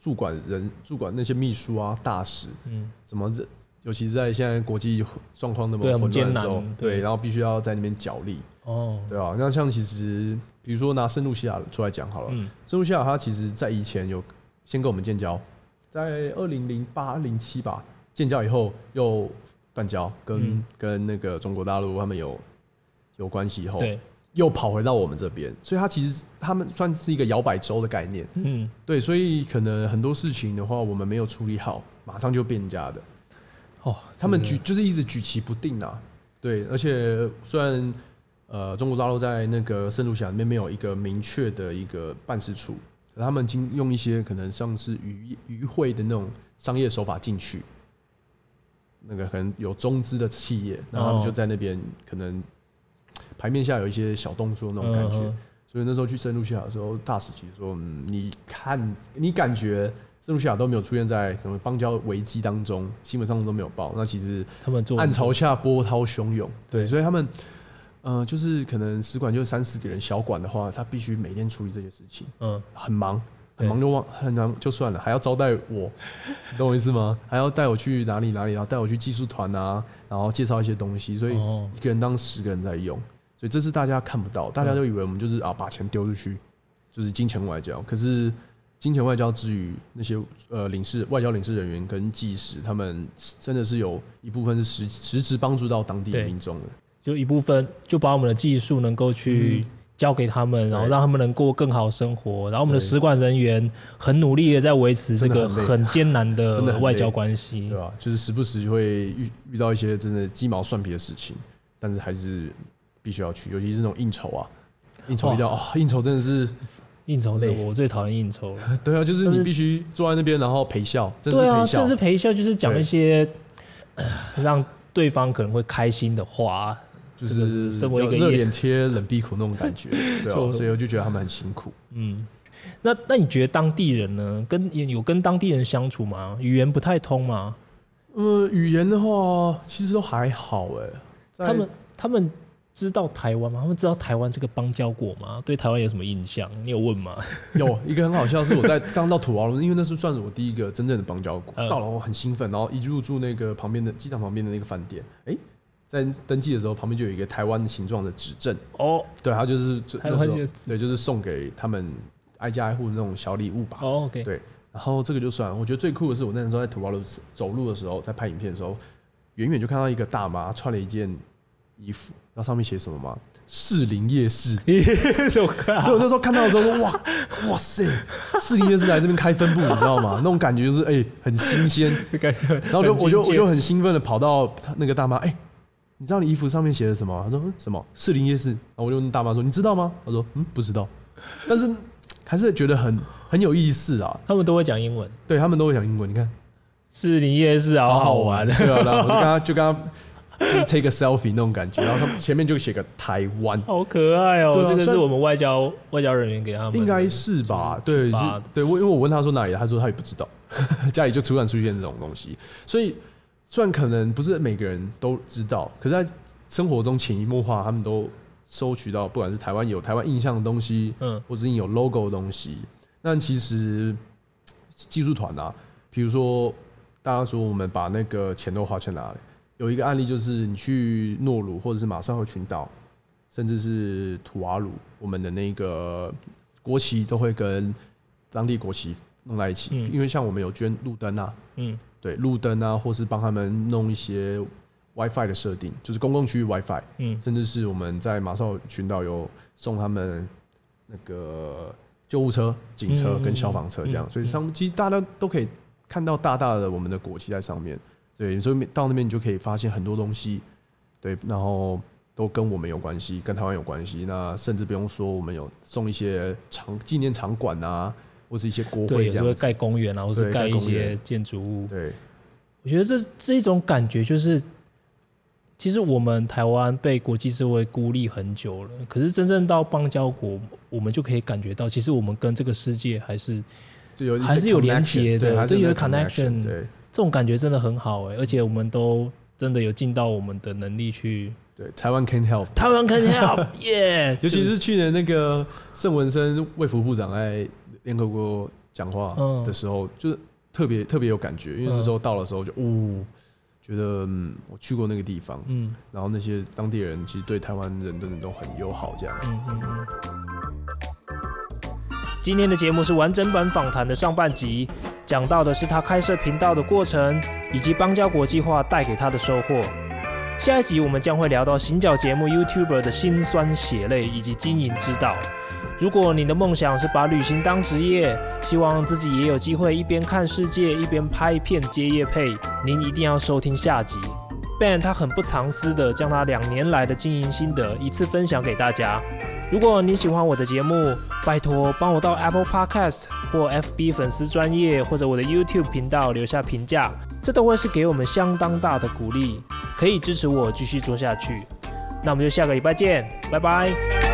驻管人、驻管那些秘书啊、大使，嗯，怎么这，尤其是在现在国际状况那么混乱的时候，对，对，然后必须要在那边角力，哦，对啊，那像其实，比如说拿圣露西亚出来讲好了，嗯，圣露西亚它其实在以前有先跟我们建交，在二零零八零七吧。建交以后又断交，跟、嗯、跟那个中国大陆他们有有关系以后，对，又跑回到我们这边，所以他其实他们算是一个摇摆州的概念，嗯，对，所以可能很多事情的话，我们没有处理好，马上就变人家的，哦，他们举就是一直举棋不定啊，对，而且虽然呃中国大陆在那个圣露西亚那边没有一个明确的一个办事处，可他们经用一些可能像是与与会的那种商业手法进去。那个可能有中资的企业，然后他们就在那边可能牌面下有一些小动作那种感觉，所以那时候去圣露西亚的时候，大使其实说：“嗯，你看，你感觉圣露西亚都没有出现在什么邦交危机当中，基本上都没有报。那其实他们做暗潮下波涛汹涌，对，所以他们呃，就是可能使馆就三四个人，小馆的话，他必须每天处理这些事情，嗯，很忙。”很忙就忘 很忙就算了，还要招待我，你懂我意思吗？还要带我去哪里哪里，然后带我去技术团啊，然后介绍一些东西，所以一个人当十个人在用，所以这是大家看不到，大家都以为我们就是啊把钱丢出去，就是金钱外交。可是金钱外交之余，那些呃领事、外交领事人员跟技师，他们真的是有一部分是实实质帮助到当地民众的，就一部分就把我们的技术能够去。嗯交给他们，然后让他们能过更好生活。然后我们的使馆人员很努力的在维持这个很艰难的 外交关系，对吧？就是时不时就会遇遇到一些真的鸡毛蒜皮的事情，但是还是必须要去，尤其是那种应酬啊，应酬比较啊，应酬真的是应酬累，我最讨厌应酬了。对啊，就是你必须坐在那边，然后陪笑，真的是陪笑，甚至陪笑，就是讲一些让对方可能会开心的话。就是身为一个热脸贴冷屁股那种感觉，对啊，所以我就觉得他们很辛苦。嗯，那那你觉得当地人呢？跟有跟当地人相处吗？语言不太通吗？呃，语言的话，其实都还好哎。他们他们知道台湾吗？他们知道台湾这个邦交国吗？对台湾有什么印象？你有问吗？有一个很好笑，是我在 刚到土瓦鲁，因为那是算是我第一个真正的邦交国。到了我很兴奋，然后一入住那个旁边的机场旁边的那个饭店，哎。在登记的时候，旁边就有一个台湾形状的指证哦，对，他就是那时候对，就是送给他们挨家挨户的那种小礼物吧。哦，OK，对，然后这个就算，我觉得最酷的是我那时候在土瓦鲁走路的时候，在拍影片的时候，远远就看到一个大妈穿了一件衣服，然后上面写什么吗？士林夜市。所以我那时候看到的时候说，哇哇塞，士林夜市来这边开分部，你知道吗？那种感觉就是哎、欸，很新鲜，然后就我就我就很兴奋的跑到那个大妈，哎、欸，你知道你衣服上面写的什么？他说什么？士林夜市。然后我就问大妈说，你知道吗？他说嗯，不知道，但是还是觉得很很有意思啊。他们都会讲英文，对他们都会讲英文。你看士林夜市好好玩，对啊，然后我就跟他 就跟他。就 take a selfie 那种感觉，然后他前面就写个台湾，好可爱哦、喔。这个是我们外交外交人员给他们，应该是吧？对，对，我因为我问他说哪里，他说他也不知道，家里就突然出现这种东西。所以虽然可能不是每个人都知道，可是在生活中潜移默化，他们都收取到，不管是台湾有台湾印象的东西，嗯，或者有 logo 的东西。但其实技术团啊，比如说大家说我们把那个钱都花去哪里？有一个案例就是你去诺鲁或者是马绍尔群岛，甚至是土瓦鲁，我们的那个国旗都会跟当地国旗弄在一起，嗯、因为像我们有捐路灯啊，嗯，对，路灯啊，或是帮他们弄一些 WiFi 的设定，就是公共区域 WiFi，嗯，甚至是我们在马绍群岛有送他们那个救护车、警车跟消防车这样，嗯、所以上其实大家都可以看到大大的我们的国旗在上面。对，所以到那边你就可以发现很多东西，对，然后都跟我们有关系，跟台湾有关系。那甚至不用说，我们有送一些场纪念场馆啊，或是一些国会这样子，盖公园啊，或是盖一些建筑物。对，我觉得这这一种感觉就是，其实我们台湾被国际社会孤立很久了，可是真正到邦交国，我们就可以感觉到，其实我们跟这个世界还是有还是有连接的，这有 connection。对。这种感觉真的很好哎，而且我们都真的有尽到我们的能力去。对，台湾 can help，台湾 can help，耶！尤其是去年那个盛文森卫福部长在联合国讲话的时候，嗯、就是特别特别有感觉，因为那时候到的时候就，哦，觉得嗯，我去过那个地方，嗯，然后那些当地人其实对台湾人真的都很友好，这样。嗯嗯嗯。今天的节目是完整版访谈的上半集。讲到的是他开设频道的过程，以及邦交国计划带给他的收获。下一集我们将会聊到行脚节目 YouTuber 的辛酸血泪以及经营之道。如果你的梦想是把旅行当职业，希望自己也有机会一边看世界一边拍片接业配，您一定要收听下集。Ben 他很不藏私的将他两年来的经营心得一次分享给大家。如果你喜欢我的节目，拜托帮我到 Apple Podcast 或 FB 粉丝专业或者我的 YouTube 频道留下评价，这都会是给我们相当大的鼓励，可以支持我继续做下去。那我们就下个礼拜见，拜拜。